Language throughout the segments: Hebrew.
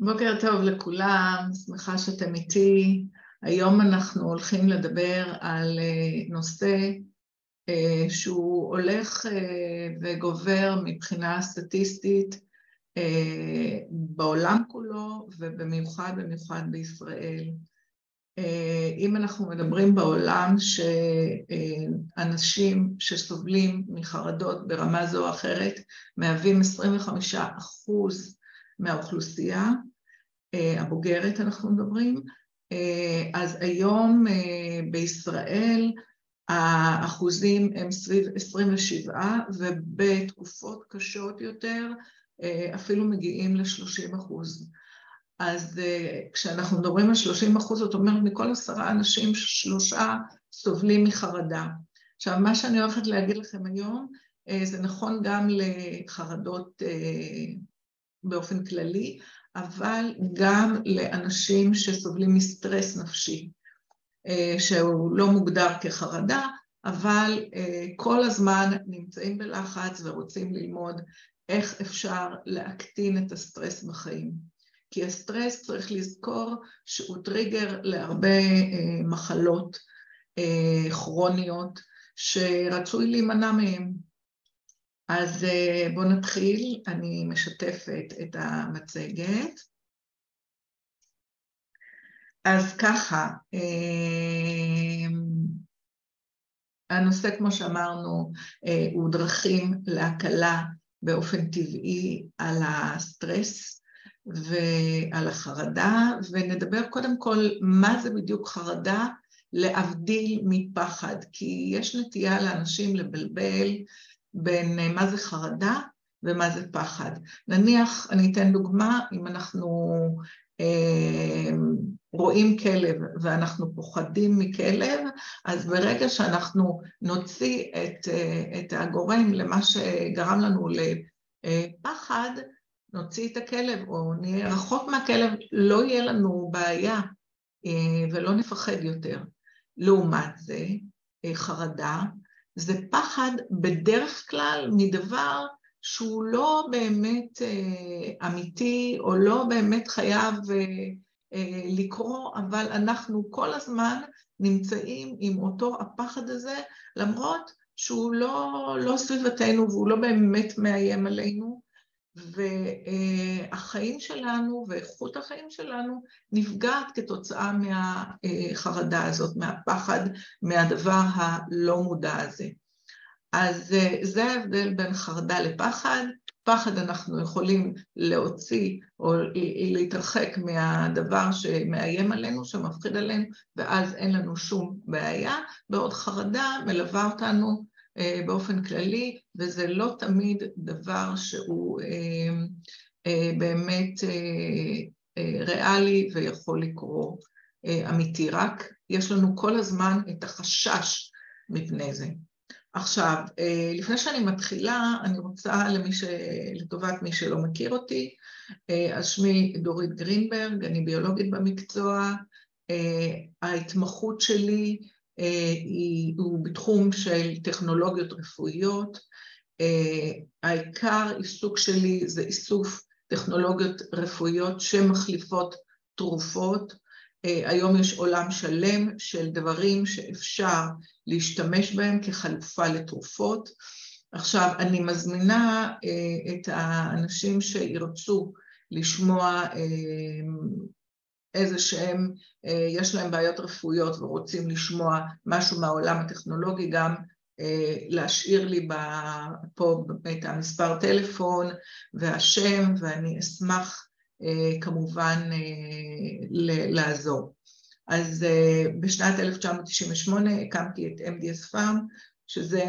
בוקר טוב לכולם, שמחה שאתם איתי. היום אנחנו הולכים לדבר על אה, נושא אה, שהוא הולך אה, וגובר מבחינה סטטיסטית בעולם כולו ובמיוחד במיוחד בישראל. אם אנחנו מדברים בעולם שאנשים שסובלים מחרדות ברמה זו או אחרת מהווים 25 אחוז מהאוכלוסייה אה, הבוגרת אנחנו מדברים, אה, אז היום אה, בישראל האחוזים הם סביב 27 ובתקופות קשות יותר אפילו מגיעים ל-30 אחוז. אז כשאנחנו מדברים על 30 אחוז, זאת אומרת מכל עשרה אנשים שלושה סובלים מחרדה. עכשיו, מה שאני הולכת להגיד לכם היום, זה נכון גם לחרדות באופן כללי, אבל גם לאנשים שסובלים מסטרס נפשי, אה, שהוא לא מוגדר כחרדה, אבל אה, כל הזמן נמצאים בלחץ ורוצים ללמוד איך אפשר להקטין את הסטרס בחיים. כי הסטרס, צריך לזכור שהוא טריגר להרבה אה, מחלות כרוניות שרצוי להימנע מהן. אז אה, בואו נתחיל, אני משתפת את המצגת. אז ככה, אה, הנושא, כמו שאמרנו, אה, הוא דרכים להקלה באופן טבעי על הסטרס ועל החרדה, ונדבר קודם כל מה זה בדיוק חרדה, להבדיל מפחד, כי יש נטייה לאנשים לבלבל בין אה, מה זה חרדה ומה זה פחד. נניח, אני אתן דוגמה, אם אנחנו אה, רואים כלב ואנחנו פוחדים מכלב, אז ברגע שאנחנו נוציא את, אה, את הגורם למה שגרם לנו לפחד, נוציא את הכלב או נהיה רחוק מהכלב, לא יהיה לנו בעיה אה, ולא נפחד יותר. לעומת זה, אה, חרדה, זה פחד בדרך כלל מדבר שהוא לא באמת אה, אמיתי או לא באמת חייב אה, אה, לקרות, אבל אנחנו כל הזמן נמצאים עם אותו הפחד הזה, למרות שהוא לא, לא סביבתנו והוא לא באמת מאיים עלינו, והחיים שלנו ואיכות החיים שלנו נפגעת כתוצאה מהחרדה הזאת, מהפחד, מהדבר הלא מודע הזה. אז זה ההבדל בין חרדה לפחד. פחד אנחנו יכולים להוציא או להתרחק מהדבר שמאיים עלינו, שמפחיד עלינו, ואז אין לנו שום בעיה, בעוד חרדה מלווה אותנו אה, באופן כללי, וזה לא תמיד דבר שהוא אה, אה, באמת ריאלי ויכול לקרות אמיתי, רק יש לנו כל הזמן את החשש מפני זה. עכשיו, לפני שאני מתחילה, אני רוצה למי ש... לטובת מי שלא מכיר אותי, אז שמי דורית גרינברג, אני ביולוגית במקצוע, ההתמחות שלי אה, הוא בתחום של טכנולוגיות רפואיות. אה, העיקר עיסוק שלי זה איסוף טכנולוגיות רפואיות שמחליפות תרופות. אה, היום יש עולם שלם של דברים שאפשר להשתמש בהם כחלופה לתרופות. עכשיו, אני מזמינה את האנשים שירצו לשמוע איזה שהם, אה, יש להם בעיות רפואיות ורוצים לשמוע משהו מהעולם הטכנולוגי, גם אה, להשאיר לי פה את המספר טלפון והשם, ואני אשמח אה, כמובן לעזור. אז בשנת 1998 הקמתי את MDS Farm, שזה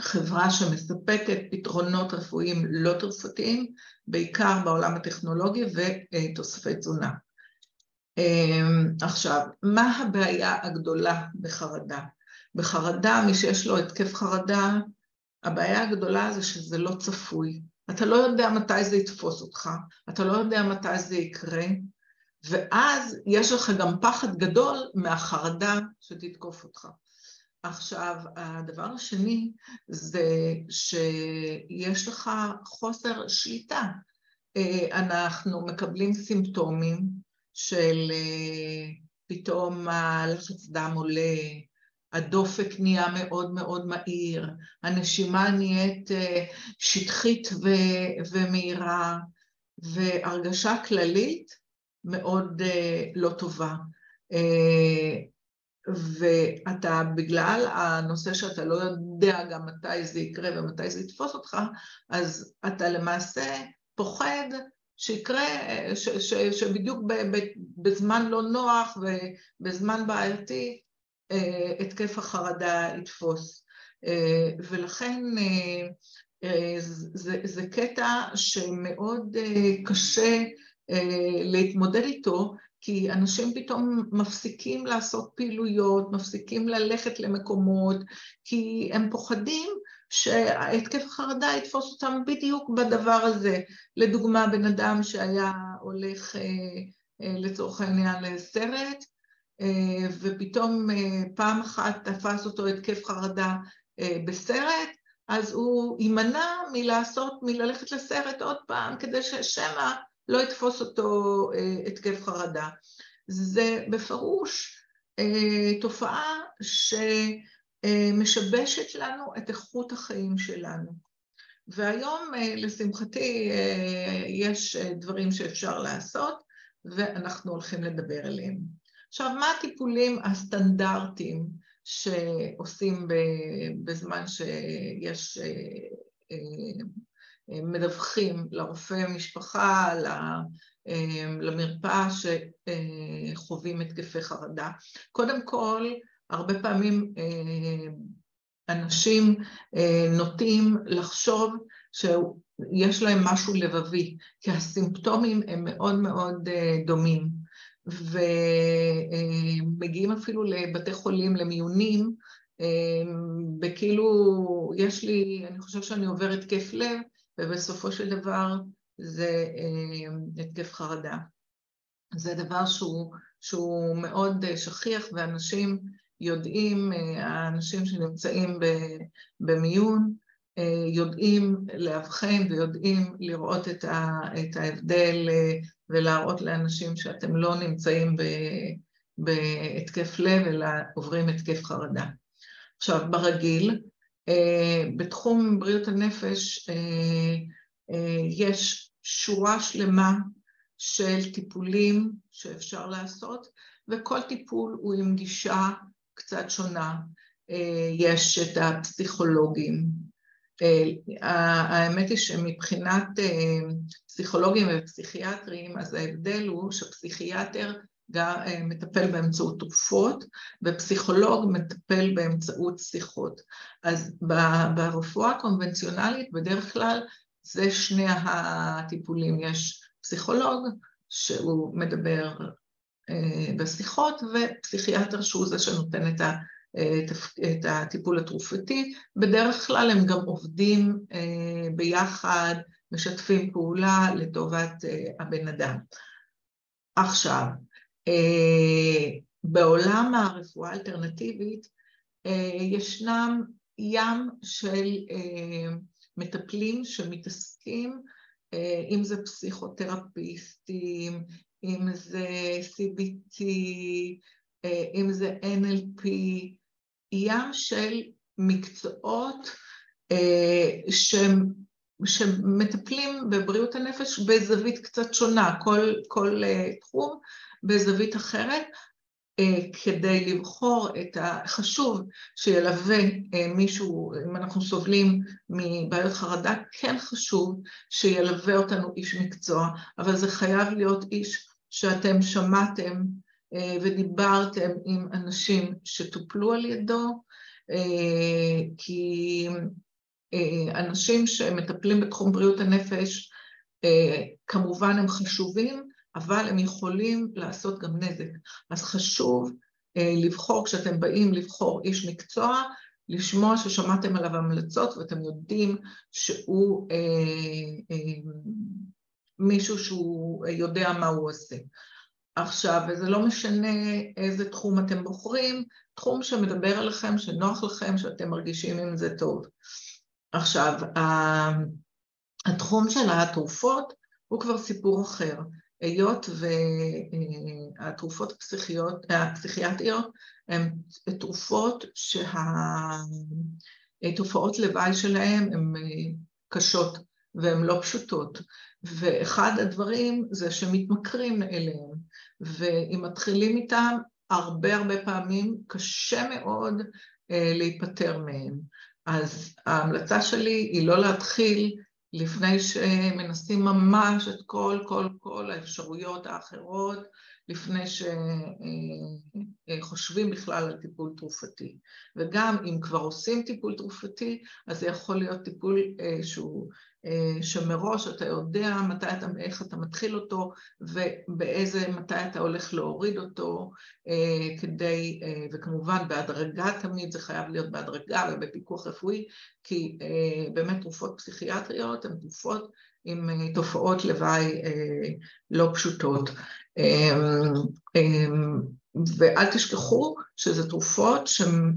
חברה שמספקת פתרונות רפואיים לא תרופתיים, בעיקר בעולם הטכנולוגי ותוספי תזונה. אמ, עכשיו, מה הבעיה הגדולה בחרדה? בחרדה, מי שיש לו התקף חרדה, הבעיה הגדולה זה שזה לא צפוי. אתה לא יודע מתי זה יתפוס אותך, אתה לא יודע מתי זה יקרה, ואז יש לך גם פחד גדול מהחרדה שתתקוף אותך. עכשיו, הדבר השני זה שיש לך חוסר שליטה אנחנו מקבלים סימפטומים של פתאום הלחץ דם עולה, הדופק נהיה מאוד מאוד מהיר, הנשימה נהיית שטחית ומהירה, והרגשה כללית מאוד לא טובה. ואתה, בגלל הנושא שאתה לא יודע גם מתי זה יקרה ומתי זה יתפוס אותך, אז אתה למעשה פוחד שיקרה, ש, ש, שבדיוק ב, ב, בזמן לא נוח ובזמן בעייתי התקף החרדה יתפוס. ולכן זה, זה קטע שמאוד קשה להתמודד איתו, כי אנשים פתאום מפסיקים לעשות פעילויות, מפסיקים ללכת למקומות, כי הם פוחדים שהתקף החרדה יתפוס אותם בדיוק בדבר הזה. לדוגמה, בן אדם שהיה הולך לצורך העניין לסרט, ופתאום פעם אחת תפס אותו התקף חרדה בסרט, אז הוא יימנע מלעשות, מללכת לסרט עוד פעם, כדי ששמא לא יתפוס אותו התקף חרדה. זה בפירוש תופעה שמשבשת לנו את איכות החיים שלנו. והיום, לשמחתי, יש דברים שאפשר לעשות, ואנחנו הולכים לדבר עליהם. עכשיו, מה הטיפולים הסטנדרטיים שעושים בזמן שיש מדווחים לרופא משפחה, למרפאה שחווים התקפי חרדה. קודם כל, הרבה פעמים אנשים נוטים לחשוב שיש להם משהו לבבי, כי הסימפטומים הם מאוד מאוד דומים, ומגיעים אפילו לבתי חולים, למיונים, וכאילו יש לי, אני חושב שאני עוברת התקף לב, ובסופו של דבר זה התקף חרדה. זה דבר שהוא, שהוא מאוד שכיח, ואנשים יודעים, האנשים שנמצאים במיון, יודעים לאבחן ויודעים לראות את ההבדל ולהראות לאנשים שאתם לא נמצאים בהתקף לב, אלא עוברים התקף חרדה. עכשיו, ברגיל, בתחום בריאות הנפש יש שורה שלמה של טיפולים שאפשר לעשות, וכל טיפול הוא עם גישה קצת שונה. יש את הפסיכולוגים. האמת היא שמבחינת פסיכולוגים ופסיכיאטרים, אז ההבדל הוא שפסיכיאטר מטפל באמצעות תרופות, ופסיכולוג מטפל באמצעות שיחות. אז ברפואה הקונבנציונלית בדרך כלל זה שני הטיפולים, יש פסיכולוג שהוא מדבר בשיחות, ופסיכיאטר שהוא זה שנותן את הטיפול התרופתי. בדרך כלל הם גם עובדים ביחד, משתפים פעולה לטובת הבן אדם. עכשיו, בעולם הרפואה האלטרנטיבית ישנם ים של מטפלים שמתעסקים, אם זה פסיכותרפיסטים, אם זה CBT, אם זה NLP, ים של מקצועות שמטפלים בבריאות הנפש בזווית קצת שונה, כל, כל תחום בזווית אחרת, כדי לבחור את החשוב שילווה מישהו, אם אנחנו סובלים מבעיות חרדה, כן חשוב שילווה אותנו איש מקצוע, אבל זה חייב להיות איש שאתם שמעתם ודיברתם עם אנשים שטופלו על ידו, כי אנשים שמטפלים בתחום בריאות הנפש, כמובן הם חשובים, אבל הם יכולים לעשות גם נזק. אז חשוב לבחור, כשאתם באים לבחור איש מקצוע, לשמוע ששמעתם עליו המלצות ואתם יודעים שהוא מישהו שהוא יודע מה הוא עושה. עכשיו, וזה לא משנה איזה תחום אתם בוחרים, תחום שמדבר עליכם, שנוח לכם, שאתם מרגישים עם זה טוב. עכשיו, התחום של התרופות הוא כבר סיפור אחר. היות והתרופות הפסיכיאטריות הן תרופות שהתופעות לוואי שלהן הן קשות והן לא פשוטות. ואחד הדברים זה שמתמכרים אליהם, ואם מתחילים איתם, הרבה הרבה פעמים קשה מאוד אה, להיפטר מהם. אז ההמלצה שלי היא לא להתחיל לפני שמנסים ממש את כל כל כל האפשרויות האחרות, לפני שחושבים בכלל על טיפול תרופתי. וגם אם כבר עושים טיפול תרופתי, אז זה יכול להיות טיפול אה, שהוא שמראש אתה יודע מתי אתה, איך אתה מתחיל אותו ובאיזה, מתי אתה הולך להוריד אותו אה, כדי, אה, וכמובן בהדרגה תמיד, זה חייב להיות בהדרגה ובפיקוח רפואי, כי באמת תרופות פסיכיאטריות הן תרופות עם תופעות לוואי לא פשוטות. ואל תשכחו שזה תרופות שהן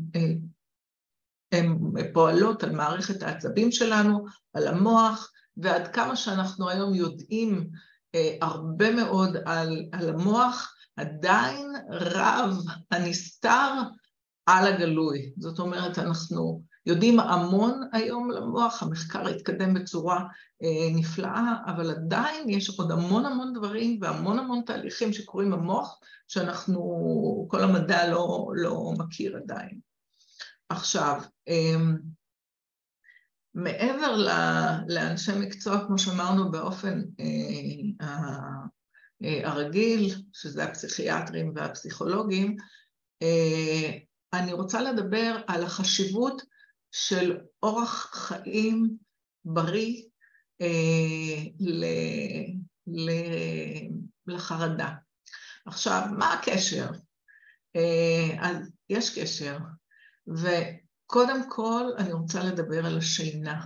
הן פועלות על מערכת העצבים שלנו, על המוח, ועד כמה שאנחנו היום יודעים אה, הרבה מאוד על, על המוח, עדיין רב הנסתר על הגלוי. זאת אומרת, אנחנו יודעים המון היום למוח, המחקר התקדם בצורה אה, נפלאה, אבל עדיין יש עוד המון המון דברים והמון המון תהליכים שקורים במוח, שאנחנו, כל המדע לא, לא מכיר עדיין. עכשיו, אמ, מעבר לאנשי מקצוע, כמו שאמרנו, באופן אה, אה, הרגיל, שזה הפסיכיאטרים והפסיכולוגים, אה, אני רוצה לדבר על החשיבות של אורח חיים בריא לחרדה. עכשיו, מה הקשר? אז יש קשר. וקודם כל אני רוצה לדבר על השינה.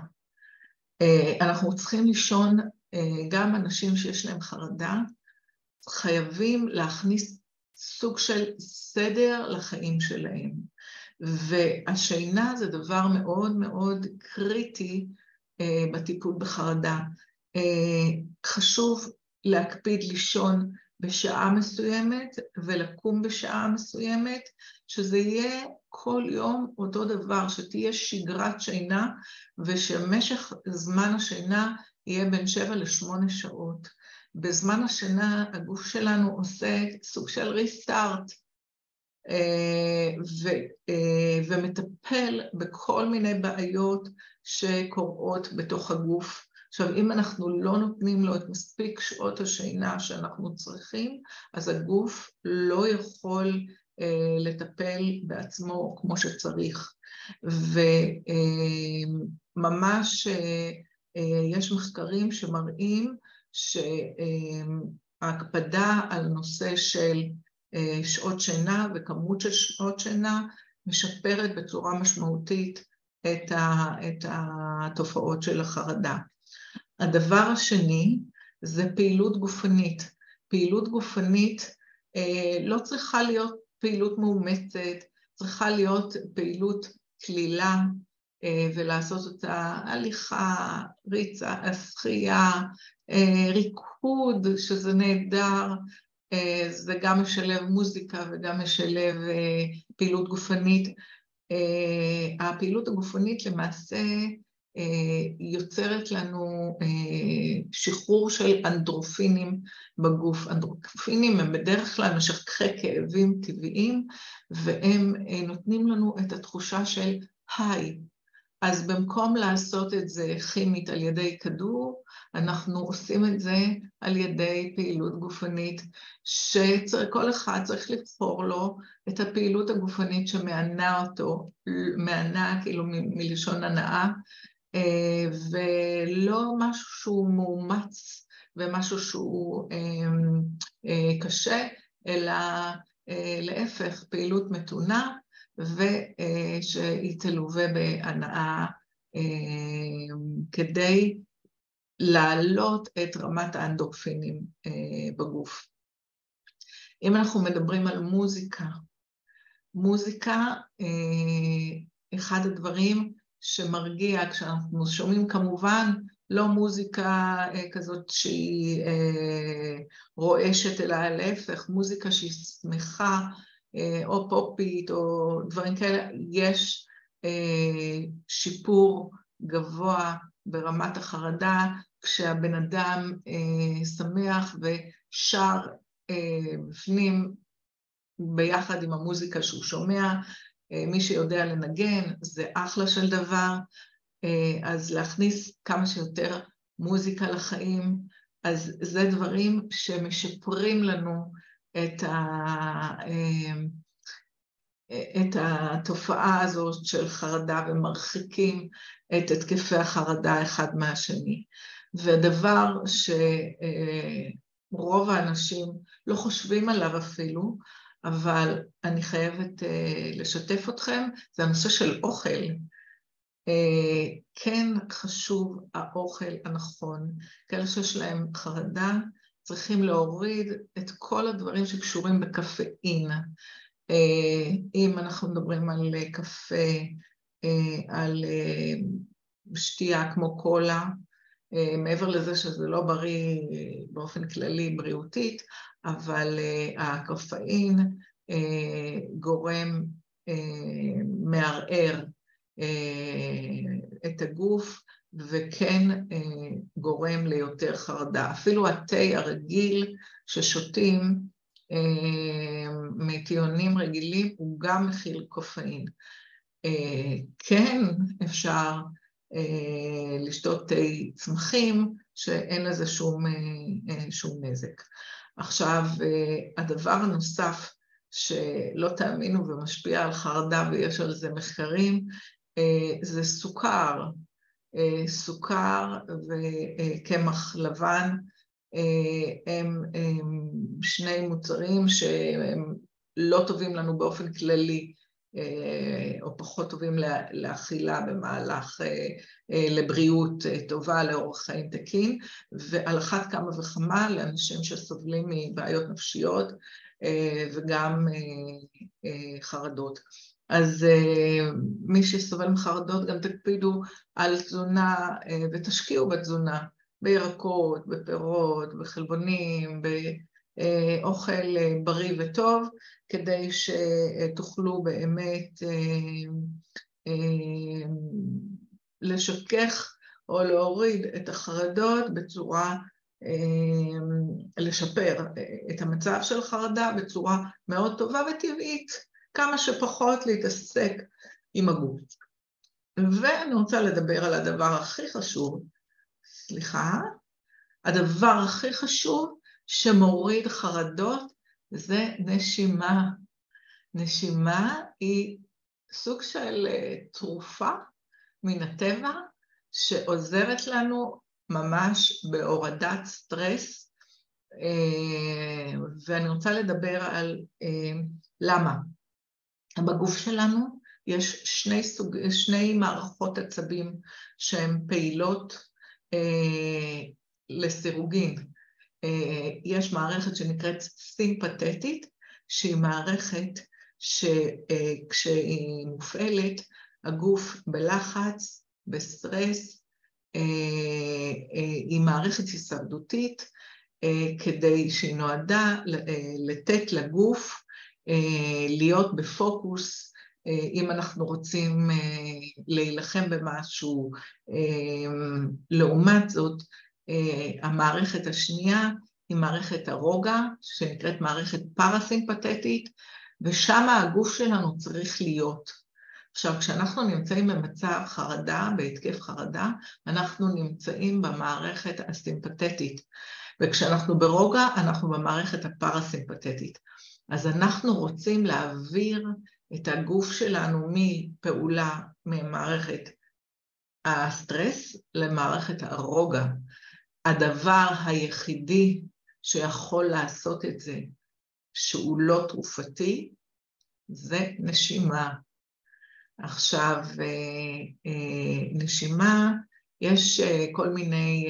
אה, אנחנו צריכים לישון, אה, גם אנשים שיש להם חרדה, חייבים להכניס סוג של סדר לחיים שלהם. והשינה זה דבר מאוד מאוד קריטי אה, בטיפול בחרדה. חשוב להקפיד לישון בשעה מסוימת ולקום בשעה מסוימת, שזה יהיה כל יום אותו דבר, שתהיה שגרת שינה ושמשך זמן השינה יהיה בין שבע לשמונה שעות. בזמן השינה הגוף שלנו עושה סוג של ריסטארט אה, אה, ומטפל בכל מיני בעיות שקורות בתוך הגוף. עכשיו, אם אנחנו לא נותנים לו את מספיק שעות השינה שאנחנו צריכים, אז הגוף לא יכול לטפל בעצמו כמו שצריך. וממש אה, אה, יש מחקרים שמראים שההקפדה על נושא של שעות שינה וכמות של שעות שינה משפרת בצורה משמעותית את התופעות של החרדה. הדבר השני זה פעילות גופנית. פעילות גופנית לא צריכה להיות פעילות מאומצת, צריכה להיות פעילות כלילה אה, ולעשות אותה הליכה, ריצה, שחייה, אה, ריקוד, שזה נהדר, אה, זה גם משלב מוזיקה וגם משלב פעילות גופנית. הפעילות הגופנית למעשה יוצרת לנו שחרור של אנדרופינים בגוף. אנדרופינים הם בדרך כלל משככי כאבים טבעיים, והם נותנים לנו את התחושה של היי. אז במקום לעשות את זה כימית על ידי כדור, אנחנו עושים את זה על ידי פעילות גופנית, שכל אחד צריך לבחור לו את הפעילות הגופנית שמענה אותו, מענה כאילו מלשון הנאה, אה, ולא משהו שהוא מאומץ ומשהו שהוא אה, אה, קשה, אלא להפך, פעילות מתונה ושהיא תלווה בהנאה כדי להעלות את רמת האנדורפינים בגוף. אם אנחנו מדברים על מוזיקה, מוזיקה, אחד הדברים שמרגיע כשאנחנו שומעים כמובן לא מוזיקה כזאת שהיא רועשת, אלא להפך, מוזיקה שהיא שמחה, או פופית או דברים כאלה, יש שיפור גבוה ברמת החרדה כשהבן אדם שמח ושר בפנים ביחד עם המוזיקה שהוא שומע, מי שיודע לנגן זה אחלה של דבר, אז להכניס כמה שיותר מוזיקה לחיים, אז זה דברים שמשפרים לנו את, ה, את התופעה הזאת של חרדה ומרחיקים את התקפי החרדה אחד מהשני. והדבר שרוב האנשים לא חושבים עליו אפילו, אבל אני חייבת לשתף אתכם, זה הנושא של אוכל. כן חשוב האוכל הנכון. כאלה שיש להם חרדה צריכים להוריד את כל הדברים שקשורים בקפאין. אם אנחנו מדברים על קפה, על שתייה כמו קולה, מעבר לזה שזה לא בריא באופן כללי בריאותית, אבל הקפאין גורם מערער את הגוף וכן גורם ליותר חרדה. אפילו התה הרגיל ששותים מטיונים רגילים הוא גם מכיל קופאין. כן אפשר לשתות תה צמחים שאין לזה שום, שום נזק. עכשיו, הדבר הנוסף שלא תאמינו ומשפיע על חרדה ויש על זה מחקרים, זה סוכר. סוכר וקמח לבן הם, הם שני מוצרים שהם לא טובים לנו באופן כללי, או פחות טובים לאכילה במהלך לבריאות טובה, לאורח חיים תקין, ועל אחת כמה וכמה לאנשים שסובלים מבעיות נפשיות וגם חרדות. אז מי שסובל מחרדות גם תקפידו על תזונה ותשקיעו בתזונה, בירקות, בפירות, בחלבונים, באוכל בריא וטוב, כדי שתוכלו באמת לשכך או להוריד את החרדות בצורה, לשפר את המצב של חרדה בצורה מאוד טובה וטבעית, כמה שפחות להתעסק עם הגוף. ואני רוצה לדבר על הדבר הכי חשוב, סליחה, הדבר הכי חשוב שמוריד חרדות זה נשימה. נשימה היא סוג של תרופה מן הטבע שעוזרת לנו ממש בהורדת סטרס, ואני רוצה לדבר על למה. בגוף שלנו יש שני, סוג, שני מערכות עצבים שהן פעילות לסירוגין. יש מערכת שנקראת סימפתטית, שהיא מערכת שכשהיא מופעלת, הגוף בלחץ, בסטרס, היא מערכת הישרדותית, כדי שהיא נועדה לתת לגוף להיות בפוקוס, אם אנחנו רוצים להילחם במשהו. לעומת זאת, המערכת השנייה היא מערכת הרוגע, שנקראת מערכת פרסימפתטית, ושם הגוף שלנו צריך להיות. עכשיו, כשאנחנו נמצאים במצב חרדה, בהתקף חרדה, אנחנו נמצאים במערכת הסימפתטית, וכשאנחנו ברוגע, אנחנו במערכת הפרסימפתטית. אז אנחנו רוצים להעביר את הגוף שלנו מפעולה ממערכת הסטרס למערכת הרוגע. הדבר היחידי שיכול לעשות את זה, שהוא לא תרופתי, זה נשימה. עכשיו, נשימה, יש כל מיני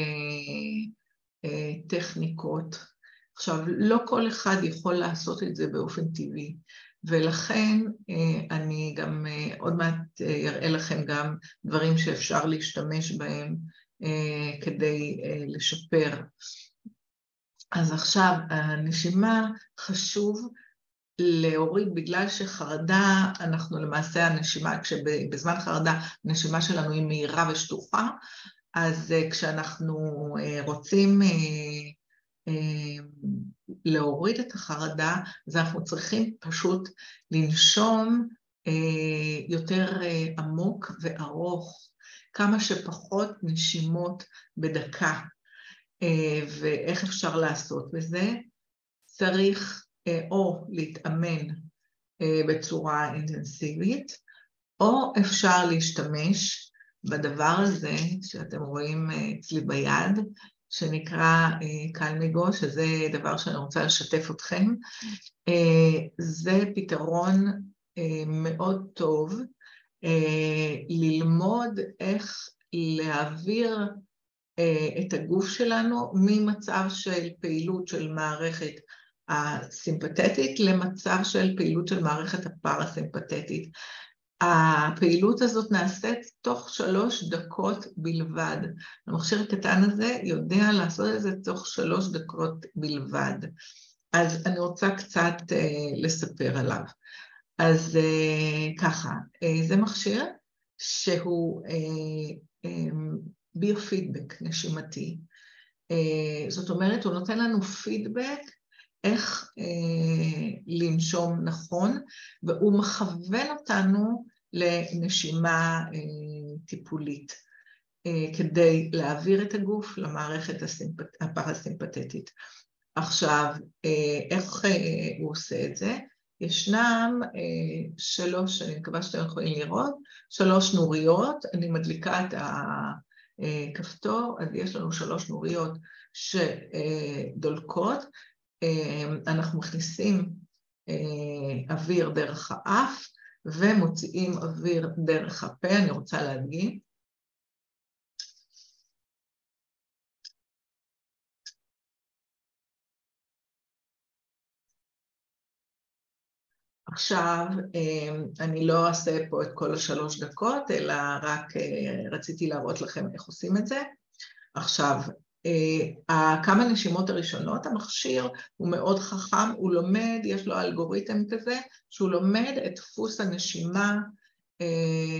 טכניקות. עכשיו, לא כל אחד יכול לעשות את זה באופן טבעי, ולכן אני גם עוד מעט אראה לכם גם דברים שאפשר להשתמש בהם כדי לשפר. אז עכשיו, הנשימה חשוב להוריד בגלל שחרדה, אנחנו למעשה הנשימה, כשבזמן חרדה הנשימה שלנו היא מהירה ושטוחה, אז כשאנחנו רוצים להוריד את החרדה, אז אנחנו צריכים פשוט לנשום יותר עמוק וארוך, כמה שפחות נשימות בדקה. ואיך אפשר לעשות בזה? צריך או להתאמן בצורה אינטנסיבית, או אפשר להשתמש בדבר הזה שאתם רואים אצלי ביד, שנקרא קלמיגו, שזה דבר שאני רוצה לשתף אתכם. זה פתרון מאוד טוב ללמוד איך להעביר את הגוף שלנו ממצב של פעילות של מערכת הסימפתטית למצב של פעילות של מערכת הפרסימפתטית. הפעילות הזאת נעשית תוך שלוש דקות בלבד. המכשיר הקטן הזה יודע לעשות את זה תוך שלוש דקות בלבד. אז אני רוצה קצת לספר עליו. אז ככה, זה מכשיר שהוא ביו-פידבק נשימתי. זאת אומרת, הוא נותן לנו פידבק איך לנשום נכון, והוא מכוון אותנו לנשימה טיפולית, כדי להעביר את הגוף למערכת הפרסימפטית. עכשיו, איך הוא עושה את זה? ישנם שלוש, אני מקווה שאתם יכולים לראות, שלוש נוריות, אני מדליקה את הכפתור, אז יש לנו שלוש נוריות שדולקות, אנחנו מכניסים אוויר דרך האף ומוציאים אוויר דרך הפה, אני רוצה להדגים. עכשיו, אני לא אעשה פה את כל השלוש דקות, אלא רק רציתי להראות לכם איך עושים את זה. עכשיו, כמה נשימות הראשונות, המכשיר הוא מאוד חכם, הוא לומד, יש לו אלגוריתם כזה, שהוא לומד את דפוס הנשימה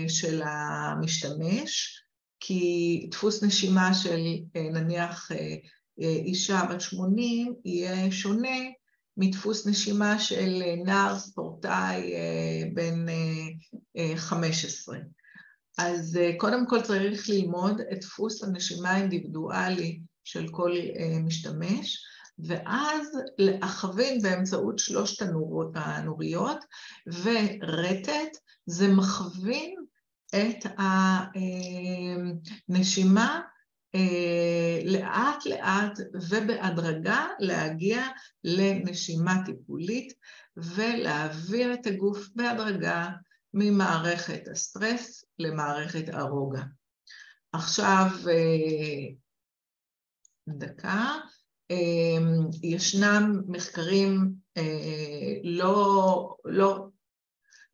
של המשתמש, כי דפוס נשימה של נניח אישה בת 80 יהיה שונה מדפוס נשימה של נער ספורטאי בן 15. אז קודם כל צריך ללמוד את דפוס הנשימה האינדיבידואלי של כל משתמש, ואז להכווין באמצעות שלושת הנוריות, ורטט זה מכווין את הנשימה לאט לאט ובהדרגה להגיע לנשימה טיפולית ולהעביר את הגוף בהדרגה ממערכת הסטרס למערכת הרוגע. עכשיו, דקה, ישנם מחקרים, לא, לא,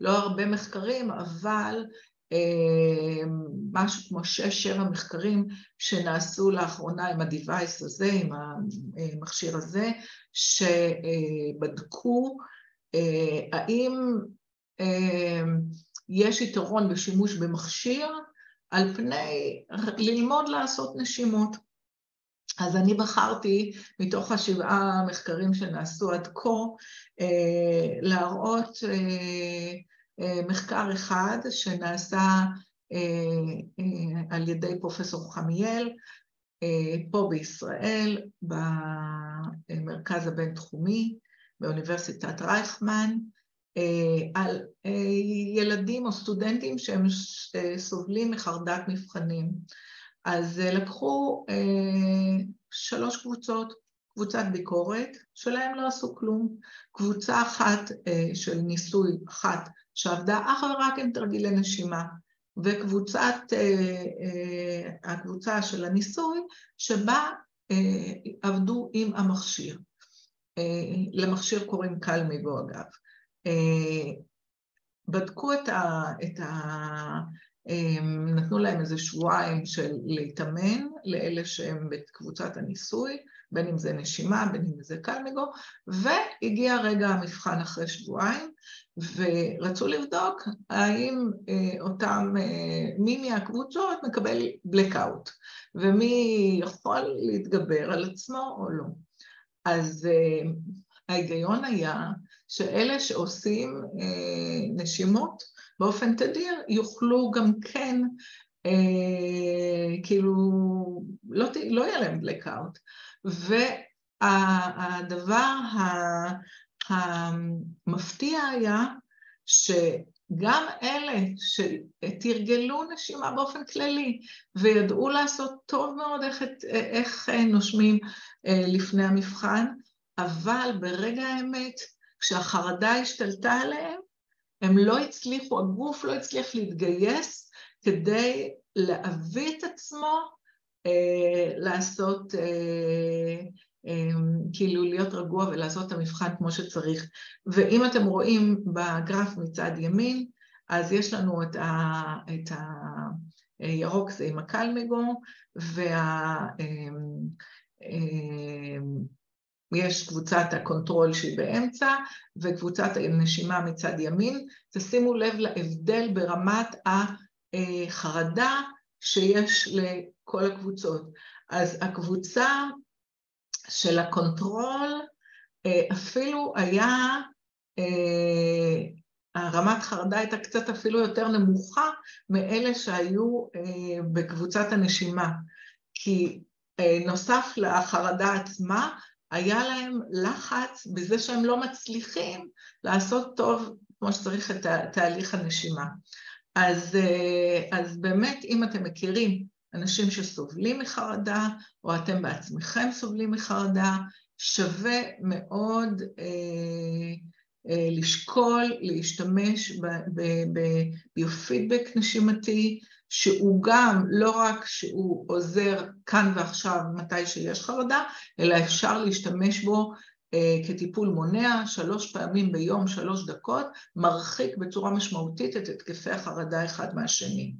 לא הרבה מחקרים, אבל משהו כמו שש-שבע מחקרים שנעשו לאחרונה עם ה-Device הזה, עם המכשיר הזה, שבדקו האם יש יתרון בשימוש במכשיר על פני ללמוד לעשות נשימות. אז אני בחרתי, מתוך השבעה המחקרים שנעשו עד כה, להראות מחקר אחד שנעשה על ידי פרופסור חמיאל, פה בישראל, במרכז הבינתחומי, באוניברסיטת רייכמן, על ילדים או סטודנטים שהם סובלים מחרדת מבחנים. אז לקחו שלוש קבוצות, קבוצת ביקורת, שלהם לא עשו כלום, קבוצה אחת של ניסוי אחת שעבדה אך ורק עם תרגילי נשימה, וקבוצת, הקבוצה של הניסוי שבה עבדו עם המכשיר. למכשיר קוראים קלמיגו אגב. בדקו את ה... נתנו להם איזה שבועיים של להתאמן לאלה שהם בקבוצת הניסוי, בין אם זה נשימה, בין אם זה קלמיגו, והגיע רגע המבחן אחרי שבועיים, ורצו לבדוק האם אה, אותם, אה, מי מהקבוצות מקבל blackout, ומי יכול להתגבר על עצמו או לא. אז אה, ההיגיון היה שאלה שעושים נשימות באופן תדיר יוכלו גם כן, אה, כאילו, לא, לא יהיה להם blackout. והדבר המפתיע היה שגם אלה שתרגלו נשימה באופן כללי וידעו לעשות טוב מאוד איך, איך נושמים אה, לפני המבחן, אבל ברגע האמת, כשהחרדה השתלטה עליהם, הם לא הצליחו, הגוף לא הצליח להתגייס כדי להביא את עצמו אה, לעשות, אה, אה, כאילו להיות רגוע ולעשות את המבחן כמו שצריך. ואם אתם רואים בגרף מצד ימין, אז יש לנו את, ה, את הירוק זה עם הקלמגו, וה... יש קבוצת ה control שהיא באמצע וקבוצת הנשימה מצד ימין. תשימו לב להבדל ברמת החרדה שיש בכל הקבוצות. אז הקבוצה של ה control אה, אפילו היה, אה, הרמת חרדה הייתה קצת אפילו יותר נמוכה מאלה שהיו אה, בקבוצת הנשימה. כי נוסף לחרדה עצמה, היה להם לחץ בזה שהם לא מצליחים לעשות טוב כמו שצריך את תהליך הנשימה. אז, אז באמת, אם אתם מכירים אנשים שסובלים מחרדה, או אתם בעצמכם סובלים מחרדה, שווה מאוד אה, אה, לשקול, להשתמש בביופידבק נשימתי, שהוא גם, לא רק שהוא עוזר כאן ועכשיו מתי שיש חרדה, אלא אפשר להשתמש בו אה, כטיפול מונע, שלוש פעמים ביום, שלוש דקות, מרחיק בצורה משמעותית את התקפי החרדה אחד מהשני.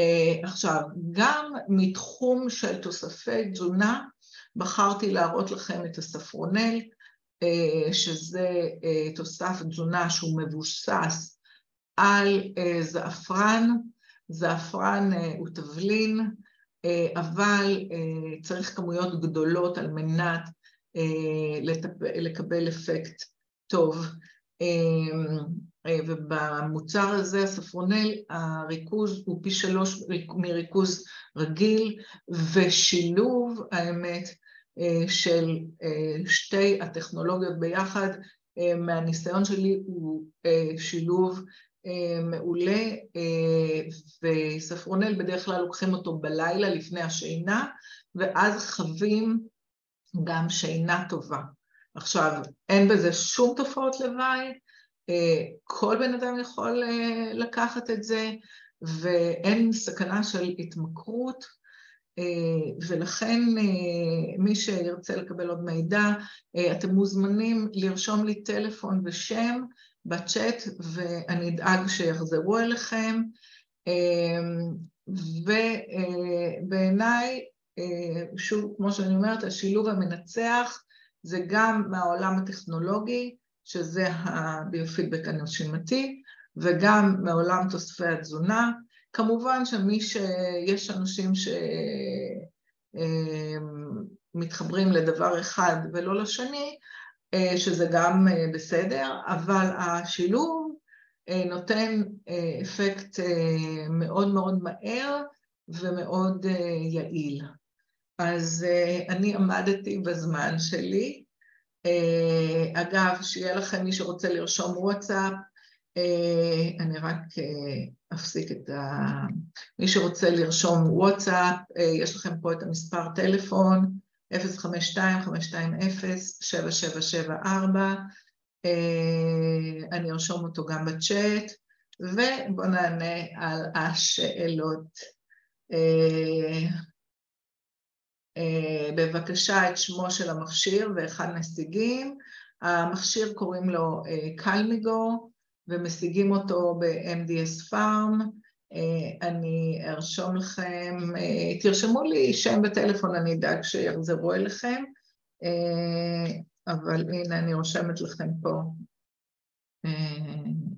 אה, עכשיו, גם מתחום של תוספי תזונה, בחרתי להראות לכם את הספרונל, אה, שזה אה, תוסף תזונה שהוא מבוסס על זעפרן, זעפרן הוא תבלין, אבל צריך כמויות גדולות על מנת לקבל אפקט טוב. אה, ובמוצר הזה, הספרונל, הריכוז הוא פי שלוש מריכוז רגיל, ושילוב, האמת, אה, של אה, שתי הטכנולוגיות ביחד, מהניסיון שלי הוא שילוב מעולה, וספרונל בדרך כלל לוקחים אותו בלילה לפני השינה, ואז חווים גם שינה טובה. עכשיו, אין בזה שום תופעות לוואי, כל בן אדם יכול אה, לקחת את זה, ואין סכנה של התמכרות, אה, ולכן מי שירצה לקבל עוד מידע, אתם מוזמנים לרשום לי טלפון ושם בצ'אט, ואני אדאג שיחזרו אליכם. ובעיניי, שוב, כמו שאני אומרת, השילוב המנצח זה גם מהעולם הטכנולוגי, שזה הביופידבק הנשימתי, וגם מעולם תוספי התזונה. כמובן שמי שיש אנשים שמתחברים לדבר אחד ולא לשני, שזה גם בסדר, אבל השילוב נותן אפקט מאוד מאוד מהר ומאוד יעיל. אז אני עמדתי בזמן שלי, אה, אגב, שיהיה לכם מי שרוצה לרשום וואטסאפ, אה, אני רק אה, אפסיק את ה... מי שרוצה לרשום וואטסאפ, יש לכם פה את המספר טלפון, 052-520-7774, אני ארשום אותו גם בצ'אט, ובואו נענה על השאלות. אה, בבקשה את שמו של המכשיר ואחד משיגים. המכשיר קוראים לו אה, קלמיגו ומשיגים אותו ב-MDS פארם. אני ארשום לכם, תרשמו לי שם וטלפון, אני אדאג שיחזרו אליכם, אבל הנה אני רושמת לכם פה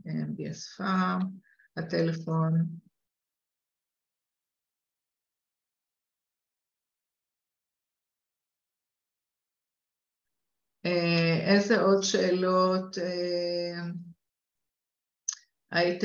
MBS Farm, הטלפון. איזה עוד שאלות הייתם